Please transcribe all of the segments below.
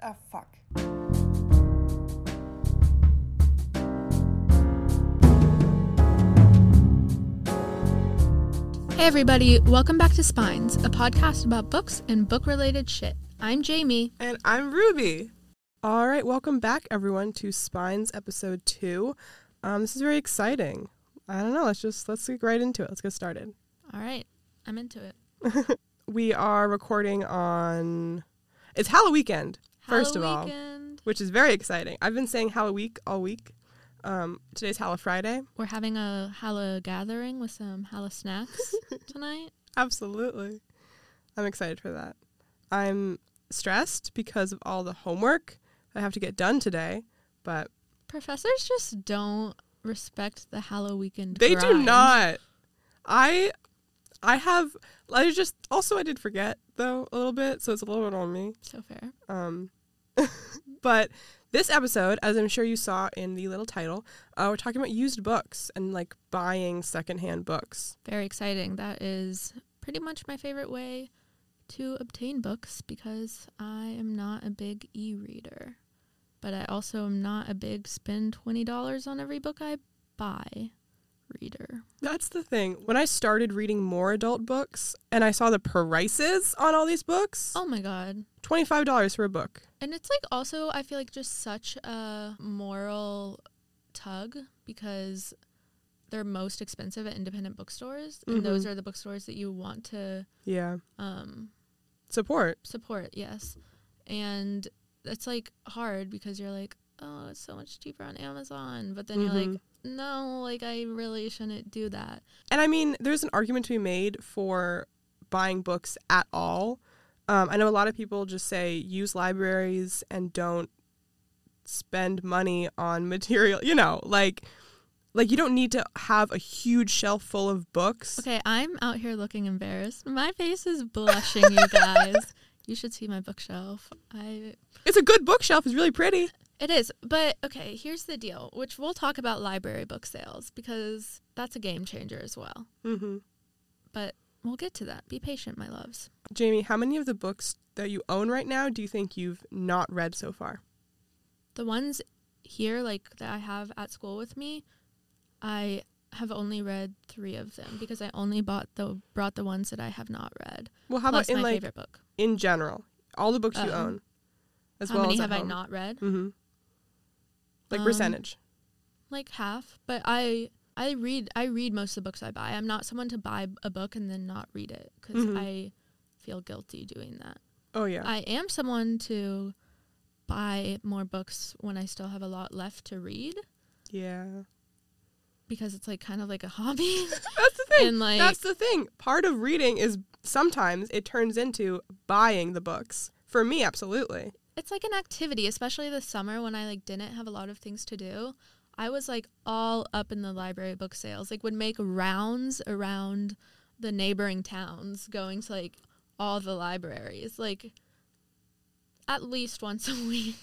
Ah, fuck. Hey, everybody, welcome back to Spines, a podcast about books and book related shit. I'm Jamie. And I'm Ruby. All right, welcome back, everyone, to Spines episode two. Um, this is very exciting. I don't know. Let's just let's get right into it. Let's get started. All right, I'm into it. We are recording on it's Halloween weekend, first of all, Weekend. which is very exciting. I've been saying Halloween all week. Um, today's Halla Friday. We're having a Halla gathering with some Halla snacks tonight. Absolutely, I'm excited for that. I'm stressed because of all the homework I have to get done today, but Professors just don't respect the Halla weekend. They do not. I I have I just also I did forget though a little bit, so it's a little bit on me. So fair. Um but this episode, as I'm sure you saw in the little title, uh, we're talking about used books and like buying secondhand books. Very exciting. That is pretty much my favorite way to obtain books because I am not a big e reader. But I also am not a big spend $20 on every book I buy reader. That's the thing. When I started reading more adult books and I saw the prices on all these books, Oh my God. $25 for a book. And it's like also, I feel like just such a moral tug because they're most expensive at independent bookstores. And those Mhm. are the bookstores that you want to Yeah. um, Support. support, yes. And it's like hard because you're like, oh, it's so much cheaper on Amazon. But then you're like, Mhm. No, like I really shouldn't do that. And I mean, there's an argument to be made for buying books at all. Um, I know a lot of people just say use libraries and don't spend money on material. You know, like like you don't need to have a huge shelf full of books. Okay, I'm out here looking embarrassed. My face is blushing, you guys. You should see my bookshelf. I It's a good bookshelf. It's really pretty. It is, but okay, here's the deal, which we'll talk about library book sales because that's a game changer as well. hmm But we'll get to that. Be patient, my loves. Jamie, how many of the books that you own right now do you think you've not read so far? The ones here, like that I have at school with me, I have only read three of them because I only bought the brought the ones that I have not read. Well, how plus about in my like favorite book. in general, all the books you own, as How well many as have I not read? Mm-hmm. Like Um, percentage. Like half, but I I read I read most of the books I buy. I'm not someone to buy a book and then not read it because Mhm. I feel guilty doing that. Oh yeah. I am someone to buy more books when I still have a lot left to read yeah. because it's like kind of like a hobby. That's the thing. and like That's the thing. Part of reading is sometimes it turns into buying the books. For me, absolutely. It's like an activity, especially the summer when I like didn't have a lot of things to do. I was like all up in the library book sales. Like would make rounds around the neighboring towns going to like all the libraries like at least once a week.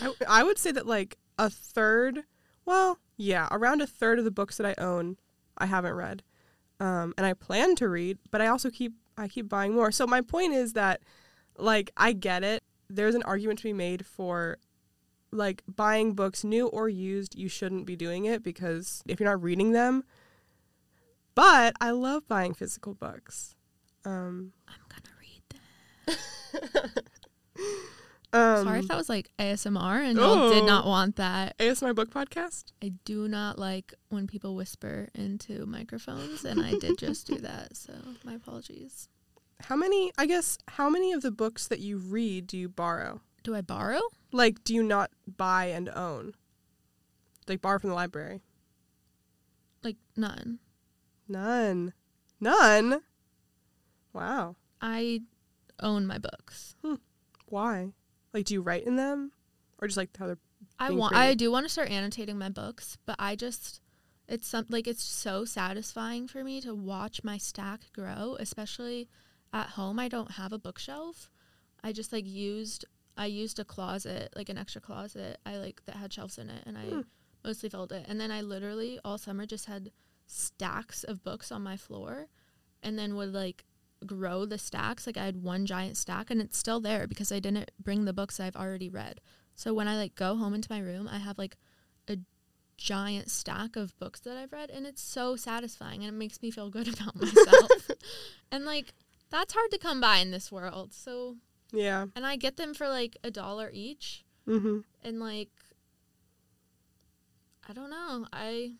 I, I would say that like a third, well, yeah, around a third of the books that I own, I haven't read, um, and I plan to read, but I also keep I keep buying more. So my point is that, like, I get it. There's an argument to be made for, like, buying books new or used. You shouldn't be doing it because if you're not reading them. But I love buying physical books. Um, I'm gonna read them. um, Sorry if that was like ASMR and y'all did Oh. not want that. ASMR book podcast. I do not like when people whisper into microphones, and I did just do that. So my apologies. How many, I guess, how many of the books that you read do you borrow? Do I borrow? Like, do you not buy and own? Like, borrow from the library? Like none. None. None? Wow. I own my books. Hmm. Why? Like, do you write in them? Or just like how they're. I want. I do want to start annotating my books, but I just. It's some like it's so satisfying for me to watch my stack grow, especially at home. I don't have a bookshelf. I just like used I used a closet, like an extra closet. I like that had shelves in it, and I Hmm. mostly filled it. And then I literally all summer just had stacks of books on my floor, and then would like grow the stacks. Like I had one giant stack and it's still there because I didn't bring the books I've already read. So when I like go home into my room, I have like a giant stack of books that I've read and it's so satisfying and it makes me feel good about myself. and like that's hard to come by in this world. So Yeah. and I get them for like a dollar each Mm-hmm. and like I don't know. I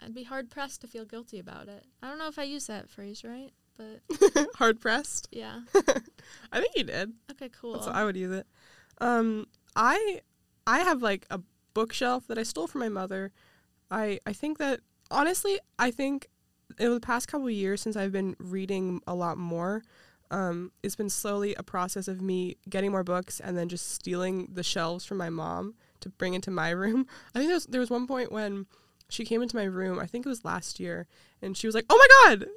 I'd be hard pressed to feel guilty about it. I don't know if I use that phrase right, but Hard pressed. yeah. I think you did. Okay, cool. That's how I would use it. Um, I I have like a bookshelf that I stole from my mother. I I think that honestly, I think in the past couple years since I've been reading a lot more, um, it's been slowly a process of me getting more books and then just stealing the shelves from my mom to bring into my room. I think there was, there was one point when she came into my room. I think it was last year, and she was like, "Oh my god,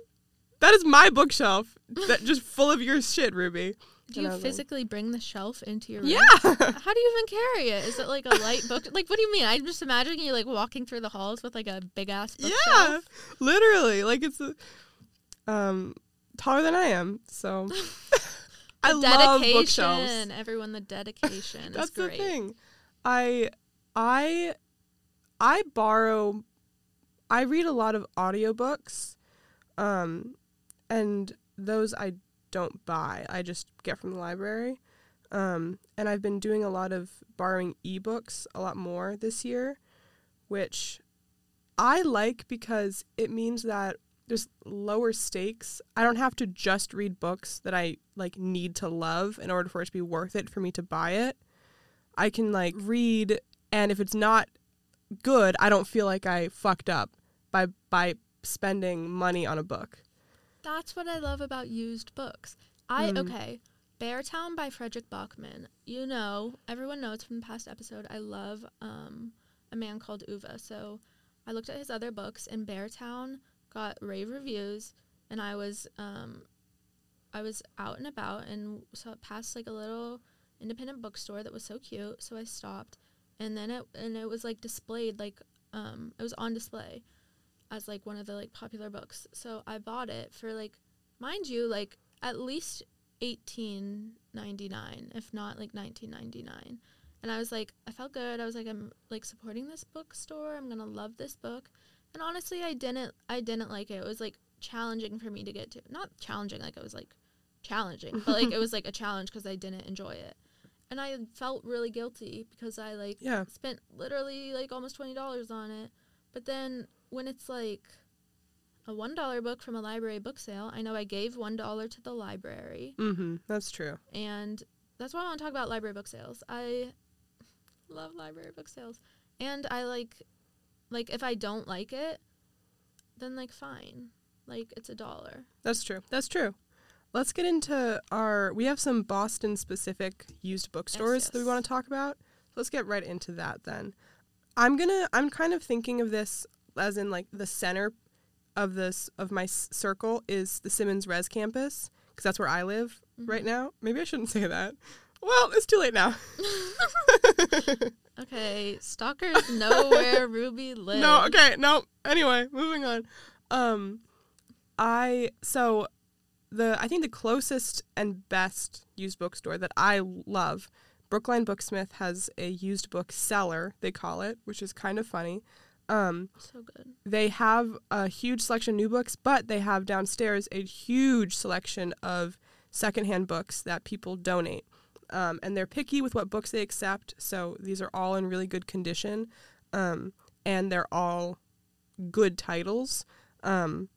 that is my bookshelf, that just full of your shit, Ruby." Do you like, physically bring the shelf into your room? Yeah. How do you even carry it? Is it like a light book? Like, what do you mean? I'm just imagining you like walking through the halls with like a big ass bookshelf. Yeah, literally. Like it's a, um taller than I am. So I love bookshelves. Everyone, the dedication That's the thing. I I I borrow I read a lot of audiobooks. Um and those I don't buy. I just get from the library. Um and I've been doing a lot of borrowing ebooks a lot more this year, which I like because it means that there's lower stakes. I don't have to just read books that I like need to love in order for it to be worth it for me to buy it. I can like read and if it's not good, I don't feel like I fucked up by by spending money on a book. That's what I love about used books. I Mm. okay. Beartown by Fredrik Backman. You know, everyone knows from the past episode. I love um, a man called Ove. So I looked at his other books, and Beartown got rave reviews. And I was um, I was out and about and saw passed like a little independent bookstore that was so cute. So I stopped, and then it and it was like displayed like um, it was on display as like one of the like popular books. So I bought it for like mind you like at least 18.99 if not like 19.99. And I was like I felt good. I was like I'm like supporting this bookstore. I'm going to love this book. And honestly, I didn't I didn't like it. It was like challenging for me to get to. Not challenging like it was like challenging, but like it was like a challenge cuz I didn't enjoy it. And I felt really guilty because I like Yeah. spent literally like almost twenty dollars on it. But then when it's like a one dollar book from a library book sale, I know I gave one dollar to the library, Mhm. That's true. and that's why I want to talk about library book sales. I love library book sales, and I like like if I don't like it, then like fine, like it's a dollar. That's true. That's true. Let's get into our. We have some Boston specific used bookstores that we want to talk about. Let's get right into that then. I'm gonna. I'm kind of thinking of this as in like the center of this of my s- circle is the Simmons Res campus because that's where I live right now. Maybe I shouldn't say that. Well, it's too late now. Okay, stalkers know where Ruby lives. No, okay, no. Anyway, moving on. Um I so the I think the closest and best used bookstore that I love, Brookline Booksmith has a used book cellar, they call it, which is kind of funny. Um So good. they have a huge selection of new books, but they have downstairs a huge selection of secondhand books that people donate. Um, and they're picky with what books they accept, so these are all in really good condition, um, and they're all good titles. Um,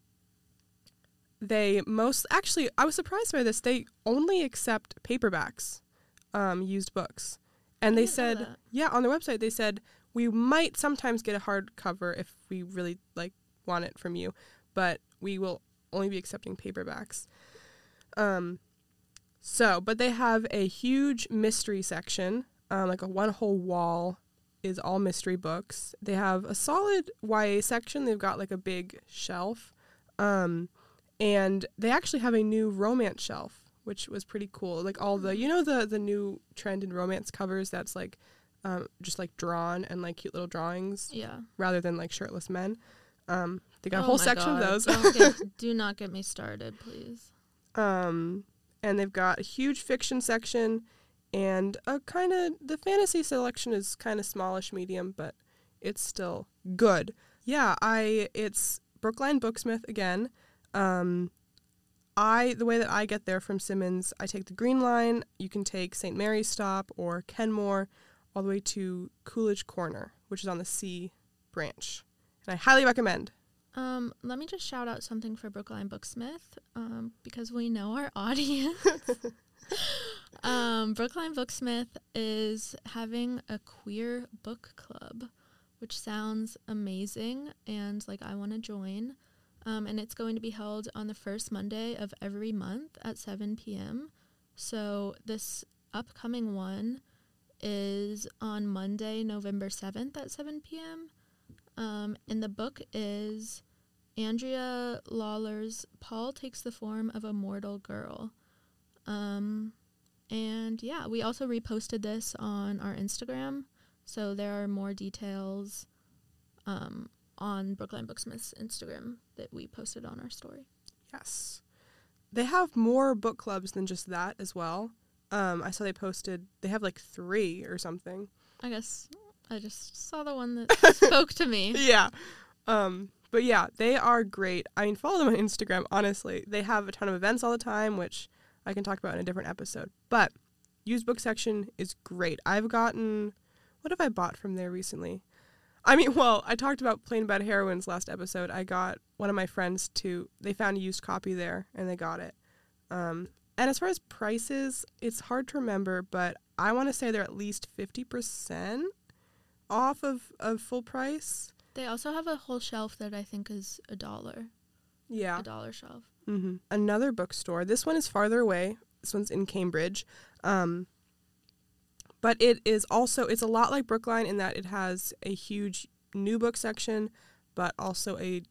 they most actually, I was surprised by this. They only accept paperbacks, um, used books, and they said, that. yeah, on their website they said we might sometimes get a hardcover if we really like want it from you, but we will only be accepting paperbacks. Um, so, but they have a huge mystery section, um, like a one whole wall is all mystery books. They have a solid YA section. They've got like a big shelf, um, and they actually have a new romance shelf, which was pretty cool. Like all the you know the the new trend in romance covers that's like um, just like drawn and like cute little drawings Yeah. rather than like shirtless men. Um, They got a Oh whole section God, of those. don't get- do not get me started, please. Um, and they've got a huge fiction section and a kind of the fantasy selection is kind of smallish medium, but it's still good. Yeah, I it's Brookline Booksmith again. Um, I the way that I get there from Simmons, I take the Green Line. You can take St. Mary's Stop or Kenmore, all the way to Coolidge Corner, which is on the C branch, and I highly recommend. Um, let me just shout out something for Brookline Booksmith, um, because we know our audience. um, Brookline Booksmith is having a queer book club, which sounds amazing, and like I want to join. Um, and it's going to be held on the first Monday of every month at 7 p.m. So this upcoming one is on Monday, November 7th at 7 p.m. Um, and the book is Andrea Lawlor's Paul Takes the Form of a Mortal Girl. Um, and yeah, we also reposted this on our Instagram. So there are more details um, on Brookline Booksmith's Instagram that we posted on our story. Yes. They have more book clubs than just that as well. Um, I saw they posted, they have like three or something. I guess I just saw the one that spoke to me. Yeah. Um, but yeah, they are great. I mean, follow them on Instagram, honestly. They have a ton of events all the time, which I can talk about in a different episode. But used book section is great. I've gotten, what have I bought from there recently? I mean, well, I talked about Plain Bad Heroines last episode. I got one of my friends to, they found a used copy there and they got it. Um, and as far as prices, it's hard to remember, but I want to say they're at least 50% off of, of full price. They also have a whole shelf that I think is a dollar, Yeah. a dollar shelf. hmm Another bookstore. This one is farther away. This one's in Cambridge. Um, but it is also it's a lot like Brookline in that it has a huge new book section, but also a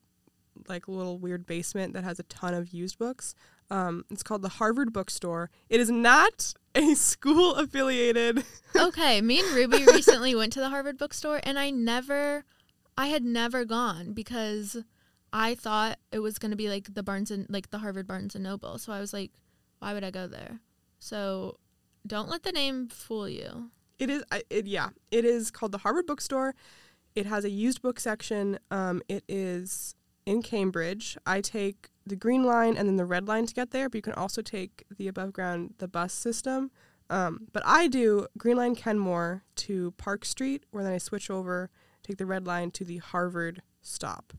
like little weird basement that has a ton of used books. Um, it's called the Harvard Bookstore. It is not a school affiliated. okay, me and Ruby recently went to the Harvard bookstore and I never I had never gone because I thought it was going to be like the Barnes and like the Harvard Barnes and Noble. So I was like, why would I go there? So don't let the name fool you. It is, it, yeah, it is called the Harvard Bookstore. It has a used book section. Um, it is in Cambridge. I take the green line and then the red line to get there, but you can also take the above ground, the bus system. Um, but I do Green Line Kenmore to Park Street, where then I switch over, take the red line to the Harvard stop.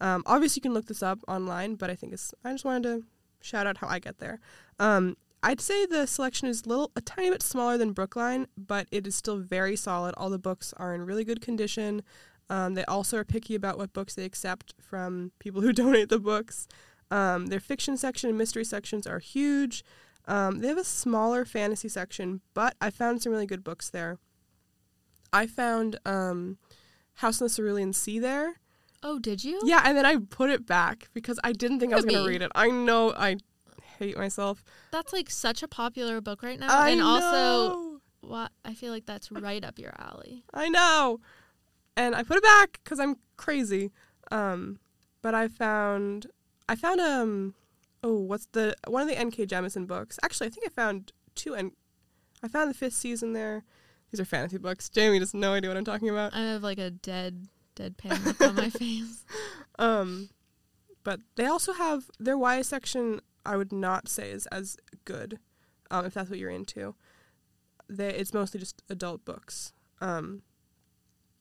Um, obviously, you can look this up online, but I think it's. I just wanted to shout out how I get there. Um, I'd say the selection is little, a tiny bit smaller than Brookline, but it is still very solid. All the books are in really good condition. Um, they also are picky about what books they accept from people who donate the books. Um, their fiction section and mystery sections are huge. Um, they have a smaller fantasy section, but I found some really good books there. I found um, House in the Cerulean Sea there. Oh, did you? Yeah, and then I put it back because I didn't think I was going to read it. I know I hate myself. That's like such a popular book right now. I and know. also, what I feel like that's right up your alley. I know. And I put it back because I'm crazy. Um, but I found, I found um, oh, what's the one of the N.K. Jemisin books? Actually, I think I found two, and I found the fifth season there. These are fantasy books. Jamie has no idea what I'm talking about. I have like a dead, deadpan look on my face. Um, but they also have their YA section. I would not say is as good, um, if that's what you're into. They, it's mostly just adult books. Um,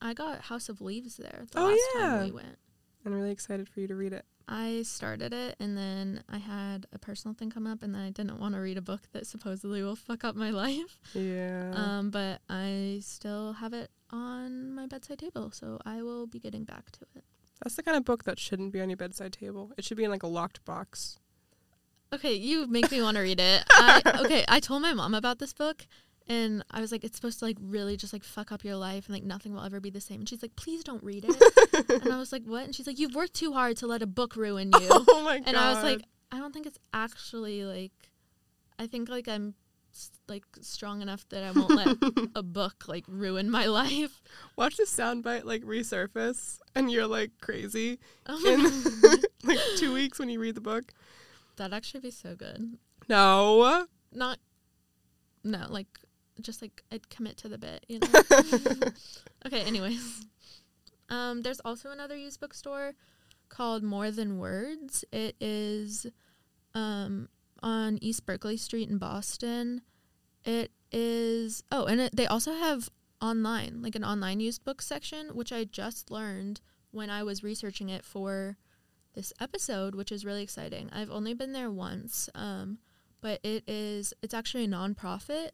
I got House of Leaves there the Oh, last yeah. time we went. I'm really excited for you to read it. I started it and then I had a personal thing come up and then I didn't want to read a book that supposedly will fuck up my life. Yeah. Um, but I still have it on my bedside table, so I will be getting back to it. That's the kind of book that shouldn't be on your bedside table. It should be in like a locked box. Okay, you make me want to read it. I, okay, I told my mom about this book and I was like, it's supposed to like really just like fuck up your life and like nothing will ever be the same. And she's like, please don't read it. and I was like, what? And she's like, you've worked too hard to let a book ruin you. Oh my god. and I was like, I don't think it's actually like, I think like I'm like strong enough that I won't let a book like ruin my life. Watch the soundbite like resurface, and you're like crazy Oh in like two weeks when you read the book. That'd actually be so good. No. Not, no, like just like I'd commit to the bit, you know. okay. Anyways, um, there's also another used bookstore called More Than Words. It is, um, on East Berkeley Street in Boston. It is. Oh, and it, they also have online, like an online used book section, which I just learned when I was researching it for this episode, which is really exciting. I've only been there once, um, but it is. It's actually a nonprofit,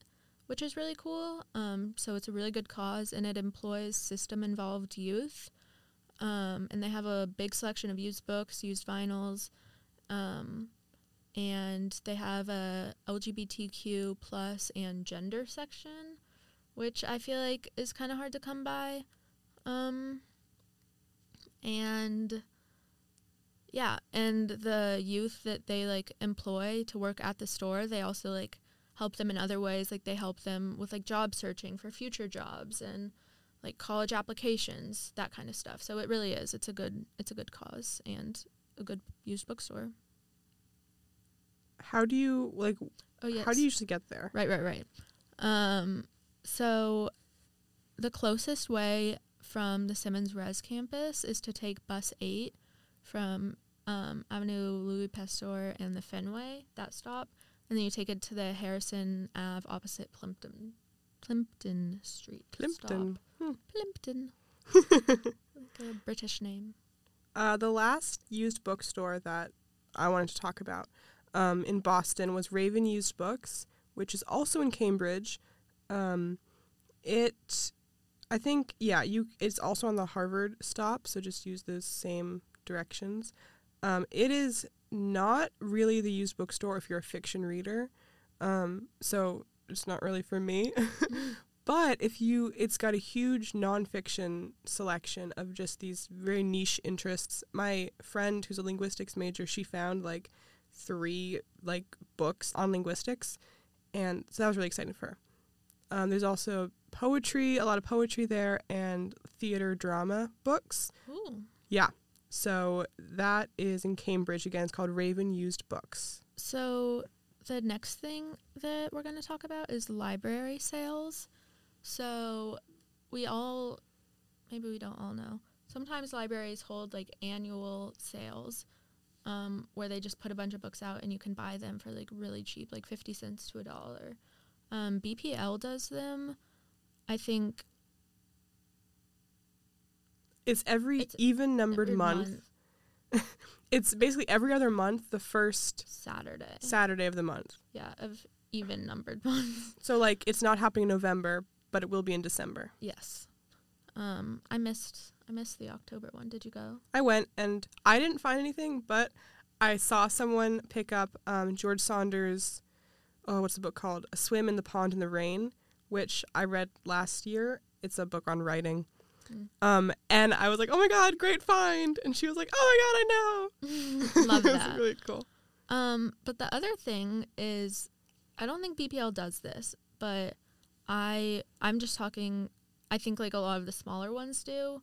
which is really cool. Um, so it's a really good cause, and it employs system-involved youth. Um, and they have a big selection of used books, used vinyls. Um, and they have a LGBTQ plus and gender section, which I feel like is kind of hard to come by. Um, and yeah, and the youth that they like employ to work at the store, they also like help them in other ways. Like they help them with like job searching for future jobs and like college applications, that kind of stuff. So it really is. It's a good it's a good cause and a good used bookstore. How do you like? Oh yes. How do you usually get there? Right, right, right. Um, so the closest way from the Simmons Res campus is to take bus eight from um, Avenue Louis Pasteur and the Fenway, that stop, and then you take it to the Harrison Ave opposite Plimpton, Plimpton Street. Plimpton. Hmm. Stop. Plimpton. like a British name. Uh, the last used bookstore that I wanted to talk about um, in Boston was Raven Used Books, which is also in Cambridge. Um, it, I think, yeah, you. It's also on the Harvard stop, so just use those same directions. Um, it is not really the used bookstore if you're a fiction reader, um, so it's not really for me. But if you, it's got a huge nonfiction selection of just these very niche interests. My friend, who's a linguistics major, she found like three like books on linguistics, and so that was really exciting for her. Um, there's also poetry, a lot of poetry there, and theater drama books. Ooh. Yeah, so that is in Cambridge again. It's called Raven Used Books. So the next thing that we're going to talk about is library sales. So we all, maybe we don't all know. Sometimes libraries hold like annual sales um, where they just put a bunch of books out and you can buy them for like really cheap, like 50 cents to a dollar. Um, BPL does them. I think It's every It's even numbered every month. It's basically every other month, the first Saturday. Saturday of the month. yeah, of even numbered months. So like it's not happening in November, but it will be in December. yes. Um, I missed I missed the October one. Did you go? I went and I didn't find anything, but I saw someone pick up um, George Saunders. Oh, what's the book called? A Swim in the Pond in the Rain, which I read last year. It's a book on writing. Um, and I was like, "Oh my god, great find!" And she was like, "Oh my god, I know." Love that. really cool. Um, but the other thing is, I don't think BPL does this, but I I'm just talking. I think like a lot of the smaller ones do,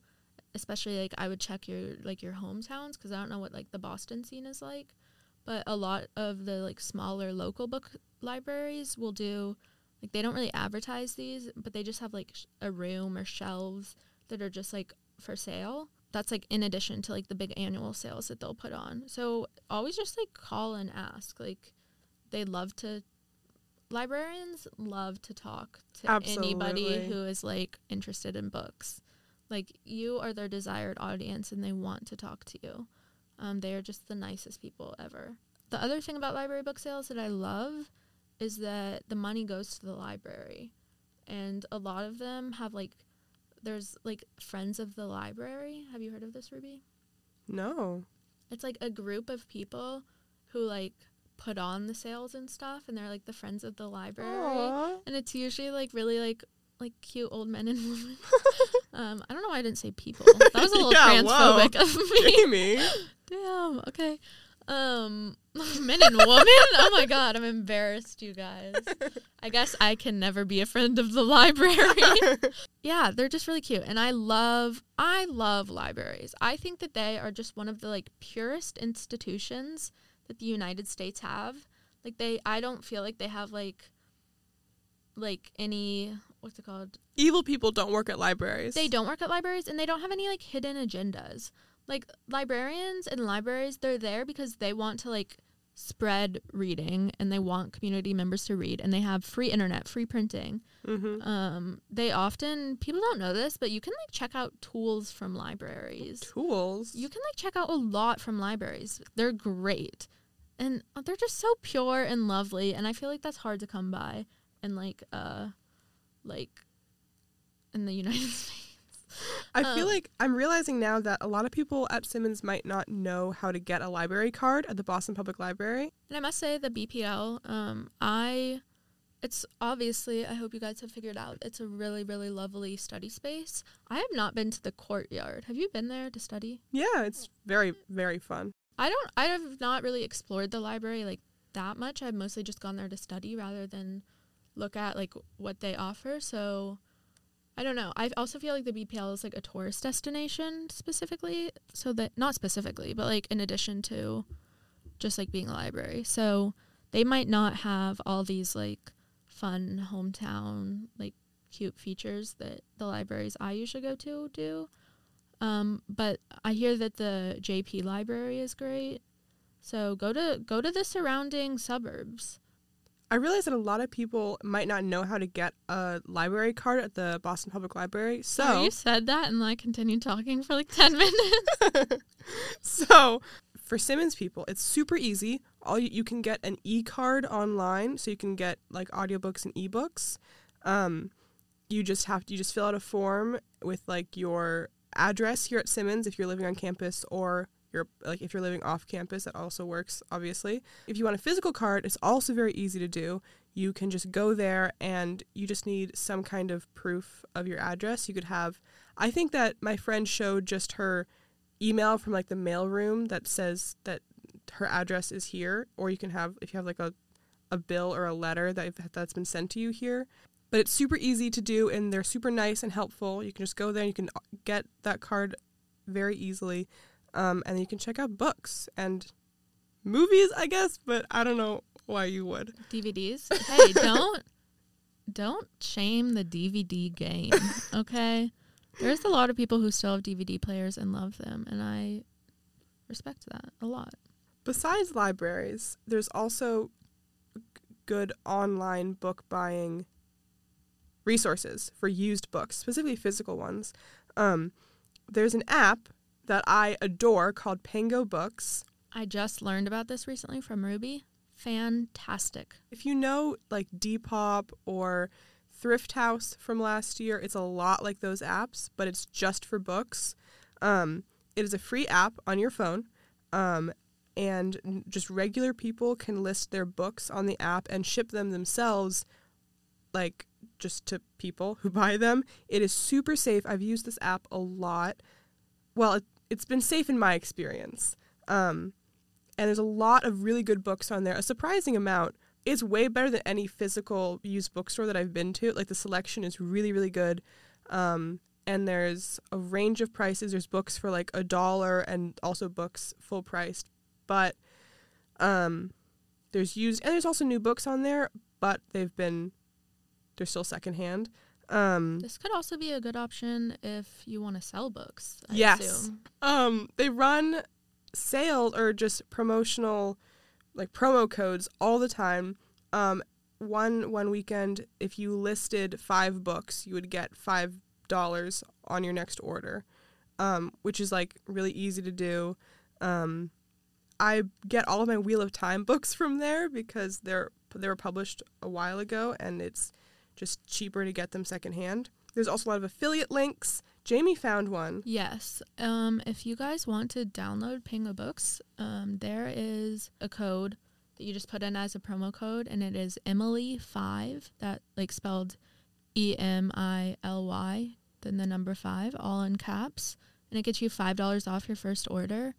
especially like I would check your like your hometowns because I don't know what like the Boston scene is like, but a lot of the like smaller local book libraries will do like they don't really advertise these, but they just have like sh- a room or shelves that are just like for sale. That's like in addition to like the big annual sales that they'll put on. So always just like call and ask. Like they love to librarians love to talk to anybody who is like interested in books. Like you are their desired audience and they want to talk to you. Um, they are just the nicest people ever. The other thing about library book sales that I love is that the money goes to the library. And a lot of them have like there's like friends of the library. Have you heard of this, Ruby? No. It's like a group of people who like put on the sales and stuff and they're like the friends of the library. Aw. And it's usually like really like like cute old men and women. um, I don't know why I didn't say people. That was a little Yeah, whoa. transphobic of me. Jamie. Damn. Okay. Um Men and women? oh my god, I'm embarrassed, you guys. I guess I can never be a friend of the library. yeah, they're just really cute. And I love I love libraries. I think that they are just one of the like purest institutions that the United States have. Like they I don't feel like they have like like any what's it called? Evil people don't work at libraries. They don't work at libraries and they don't have any like hidden agendas. Like librarians and libraries, they're there because they want to like spread reading and they want community members to read and they have free internet, free printing. Mm-hmm. Um, they often people don't know this, but you can like check out tools from libraries. Tools. You can like check out a lot from libraries. They're great. And they're just so pure and lovely and I feel like that's hard to come by and like uh like in the United States. I feel Um, like I'm realizing now that a lot of people at Simmons might not know how to get a library card at the Boston Public Library. And I must say the BPL, um, I it's obviously I hope you guys have figured out it's a really, really lovely study space. I have not been to the courtyard. Have you been there to study? Yeah, it's very, very fun. I don't I have not really explored the library like that much. I've mostly just gone there to study rather than look at like what they offer. So I don't know. I also feel like the BPL is like a tourist destination specifically, so that not specifically, but like in addition to just like being a library. So they might not have all these like fun hometown like cute features that the libraries I usually go to do. Um, but I hear that the JP library is great. So go to go to the surrounding suburbs. I realize that a lot of people might not know how to get a library card at the Boston Public Library. So So, you said that, and I continued talking for like ten minutes. so for Simmons people, it's super easy. All you, you can get an e-card online, so you can get like audiobooks and ebooks. Um, you just have to you just fill out a form with like your address here at Simmons if you're living on campus or you're like if you're living off campus that also works obviously. If you want a physical card, it's also very easy to do. You can just go there and you just need some kind of proof of your address. You could have I think that my friend showed just her email from like the mail room that says that her address is here or you can have if you have like a a bill or a letter that that's been sent to you here but it's super easy to do and they're super nice and helpful you can just go there and you can uh, get that card very easily um, and you can check out books and movies i guess but i don't know why you would DVDs. Hey, don't don't shame the DVD game. Okay, there's a lot of people who still have DVD players and love them, and I respect that a lot. besides libraries there's also g- good online book buying resources for used books specifically physical ones um, there's an app that i adore called pango books I just learned about this recently from Ruby. Fantastic. if you know like Depop or Thrift House from last year, it's a lot like those apps, but it's just for books. Um, it is a free app on your phone, um, and just regular people can list their books on the app and ship them themselves, like just to people who buy them. It is super safe. I've used this app a lot. Well, it, it's been safe in my experience. Um, and there's a lot of really good books on there, a surprising amount. It's way better than any physical used bookstore that I've been to. Like the selection is really, really good. Um, and there's a range of prices. There's books for like a dollar and also books full priced. But um, there's used and there's also new books on there, but they've been they're still secondhand. Um, This could also be a good option if you want to sell books. I Yes. assume. um, they run sales or just promotional like promo codes all the time. Um, one one weekend, if you listed five books, you would get five dollars on your next order, um, which is like really easy to do. Um, I get all of my Wheel of Time books from there because they're they were published a while ago, and it's just cheaper to get them secondhand. There's also a lot of affiliate links. Jamie found one. Yes. Um, if you guys want to download Pango Books, um, there is a code that you just put in as a promo code, and it is Emily five. That like spelled E M I L Y, then the number five, all in caps, and it gets you five dollars off your first order.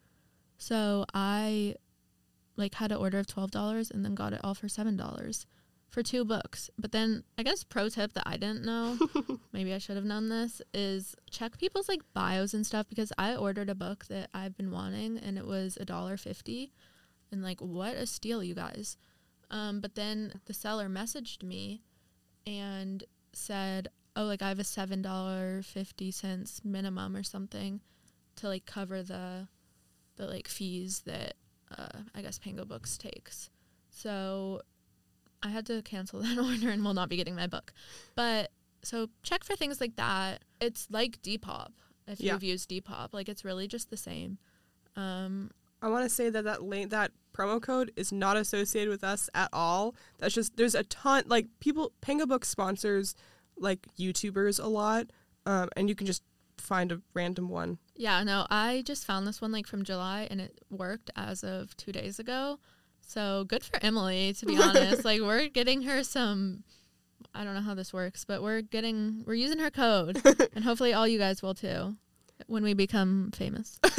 So I like had an order of twelve dollars and then got it all for seven dollars for two books. But then I guess pro tip that I didn't know, maybe I should have known this, is check people's like bios and stuff because I ordered a book that I've been wanting and it was a dollar fifty. And like what a steal, you guys. Um, but then the seller messaged me and said, Oh, like I have a seven dollar fifty cents minimum or something to like cover the the like fees that uh, I guess Pango Books takes. So I had to cancel that order and will not be getting my book. But so check for things like that. It's like Depop. If Yeah. you've used Depop, like it's really just the same. Um, I want to say that that link, that promo code is not associated with us at all. That's just there's a ton like people Pango Book sponsors like YouTubers a lot, um, and you can just find a random one. yeah, no, I just found this one like from July and it worked as of two days ago. So good for Emily, to be honest. like we're getting her some. I don't know how this works, but we're getting we're using her code, and hopefully all you guys will too, when we become famous.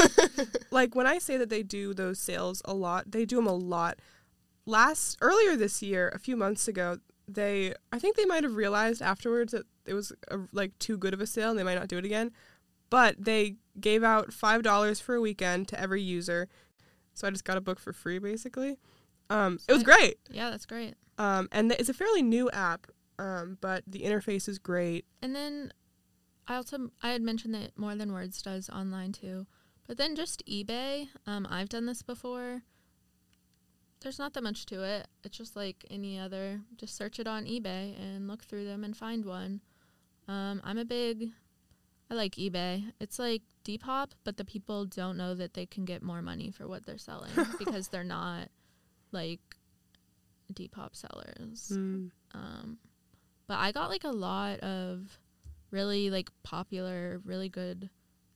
Like when I say that they do those sales a lot, they do them a lot. Last earlier this year, a few months ago, they I think they might have realized afterwards that it was a, like too good of a sale and they might not do it again. But they gave out five dollars for a weekend to every user, so I just got a book for free basically. Um, it was great, Yeah, that's great. um, and th- it's a fairly new app, um, but the interface is great. And then I also I had mentioned that More Than Words does online too. But then just eBay, um, I've done this before. There's not that much to it. It's just like any other. Just search it on eBay and look through them and find one. Um, I'm a big. I like eBay. It's like Depop, but the people don't know that they can get more money for what they're selling because they're not like Depop sellers. Mm. Um, but I got like a lot of really like popular, really good.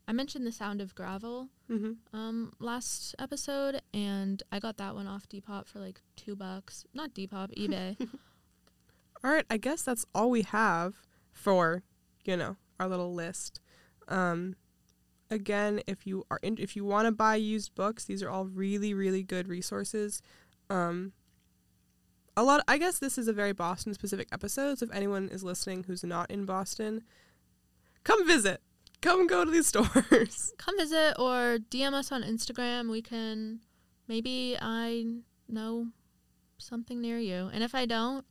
I mentioned the sound of gravel hmm um last episode, and I got that one off Depop for like two bucks. Not Depop, eBay. All right, I guess that's all we have for, you know, our little list. Um, again, if you are in, if you want to buy used books, these are all really really good resources. Um, a lot. I guess this is a very Boston specific episode. So if anyone is listening who's not in Boston, come visit. Come go to these stores. Come visit or DM us on Instagram. We can maybe I know something near you, and if I don't,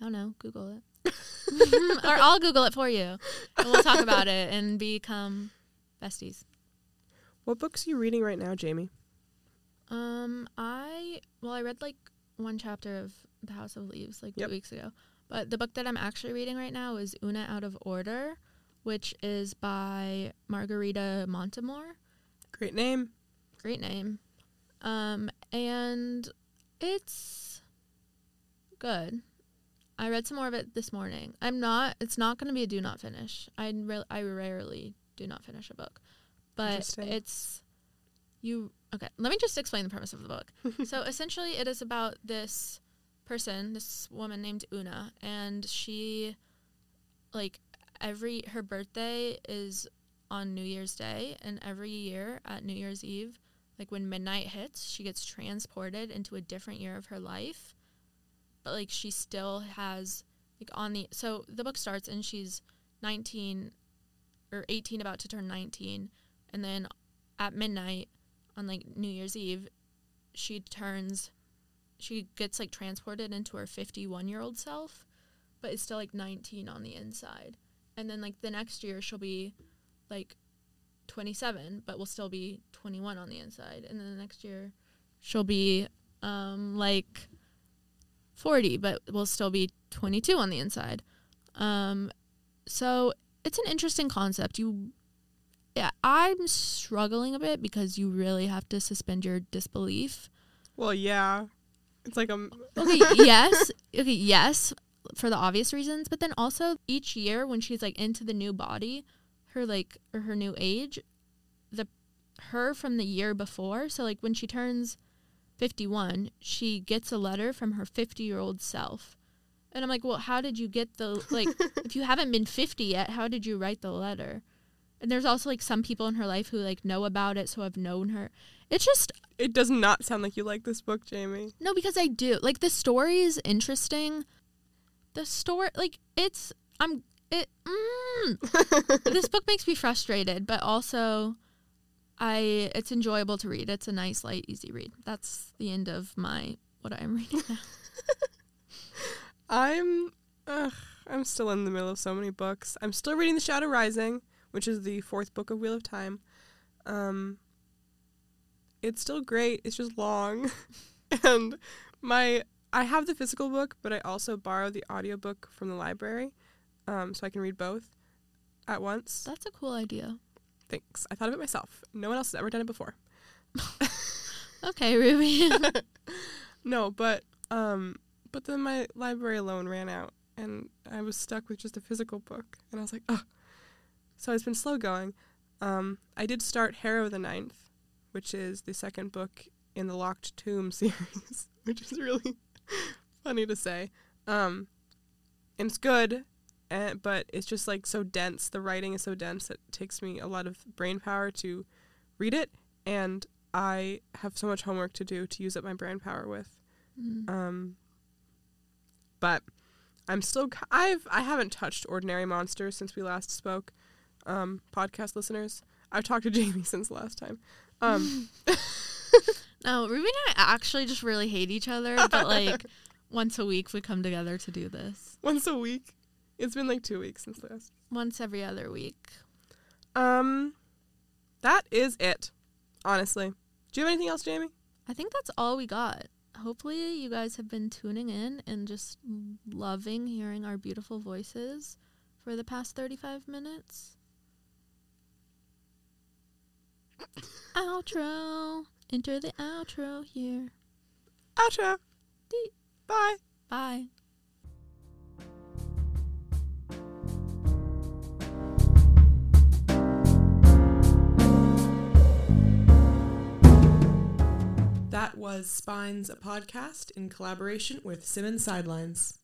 I don't know. Google it, or I'll Google it for you, and we'll talk about it and become besties. what books are you reading right now, Jamie? Um, I well, I read like one chapter of The House of Leaves like Yep. two weeks ago, but the book that I'm actually reading right now is Oona Out of Order, which is by Margarita Montimore. Great name. Great name. Um, and it's good. I read some more of it this morning. I'm not. It's not going to be a do not finish. I re- I rarely do not finish a book, but it's you. Okay, let me just explain the premise of the book. so essentially, it is about this person, this woman named Oona, and she, like, every her birthday is on New Year's Day, and every year at New Year's Eve, like when midnight hits, she gets transported into a different year of her life. But like she still has like on the so the book starts and she's 19 or 18 about to turn 19 and then at midnight on like New Year's Eve she turns she gets like transported into her 51 year old self but is still like 19 on the inside. And then like the next year she'll be like 27 but will still be 21 on the inside. And then the next year she'll be um like 40 but will still be 22 on the inside. Um so it's an interesting concept. You i'm struggling a bit because you really have to suspend your disbelief. Well, yeah. It's like a okay yes. Okay yes for the obvious reasons but then also each year when she's like into the new body her like or her new age the her from the year before so like when she turns 51 she gets a letter from her 50 year old self. And i'm like well how did you get the like if you haven't been 50 yet how did you write the letter And there's also like some people in her life who like know about it, so have known her. It's just It does not sound like you like this book, Jamie. no, because I do. Like the story is interesting. The story, like it's, I'm it. Mm, this book makes me frustrated, but also, I it's enjoyable to read. It's a nice, light, easy read. That's the end of my what I'm reading now. I'm ugh, I'm still in the middle of so many books. I'm still reading The Shadow Rising, which is the fourth book of Wheel of Time. Um it's still great. It's just long. and my I have the physical book, but I also borrow the audiobook from the library. Um so I can read both at once. That's a cool idea. Thanks. I thought of it myself. No one else has ever done it before. Okay, Ruby. No, but um but then my library loan ran out and I was stuck with just a physical book and I was like, oh. So it's been slow going. Um I did start Harrow the Ninth, which is the second book in the Locked Tomb series, which is really funny to say. Um and it's good, and, but it's just like so dense. The writing is so dense that it takes me a lot of brain power to read it and I have so much homework to do to use up my brain power with. Mm. Um, but I'm still I've I haven't touched Ordinary Monsters since we last spoke. Um, podcast listeners, I've talked to Jamie since last time. Um, No, Ruby and I actually just really hate each other, but like once a week we come together to do this. once a week. It's been like two weeks since last. Once every other week. Um, that is it. Honestly, do you have anything else, Jamie? I think that's all we got. Hopefully, you guys have been tuning in and just loving hearing our beautiful voices for the past 35 minutes. Outro. Enter the outro here. Outro. Dee. Bye. Bye. That was Spines, a podcast in collaboration with Simmons Sidelines.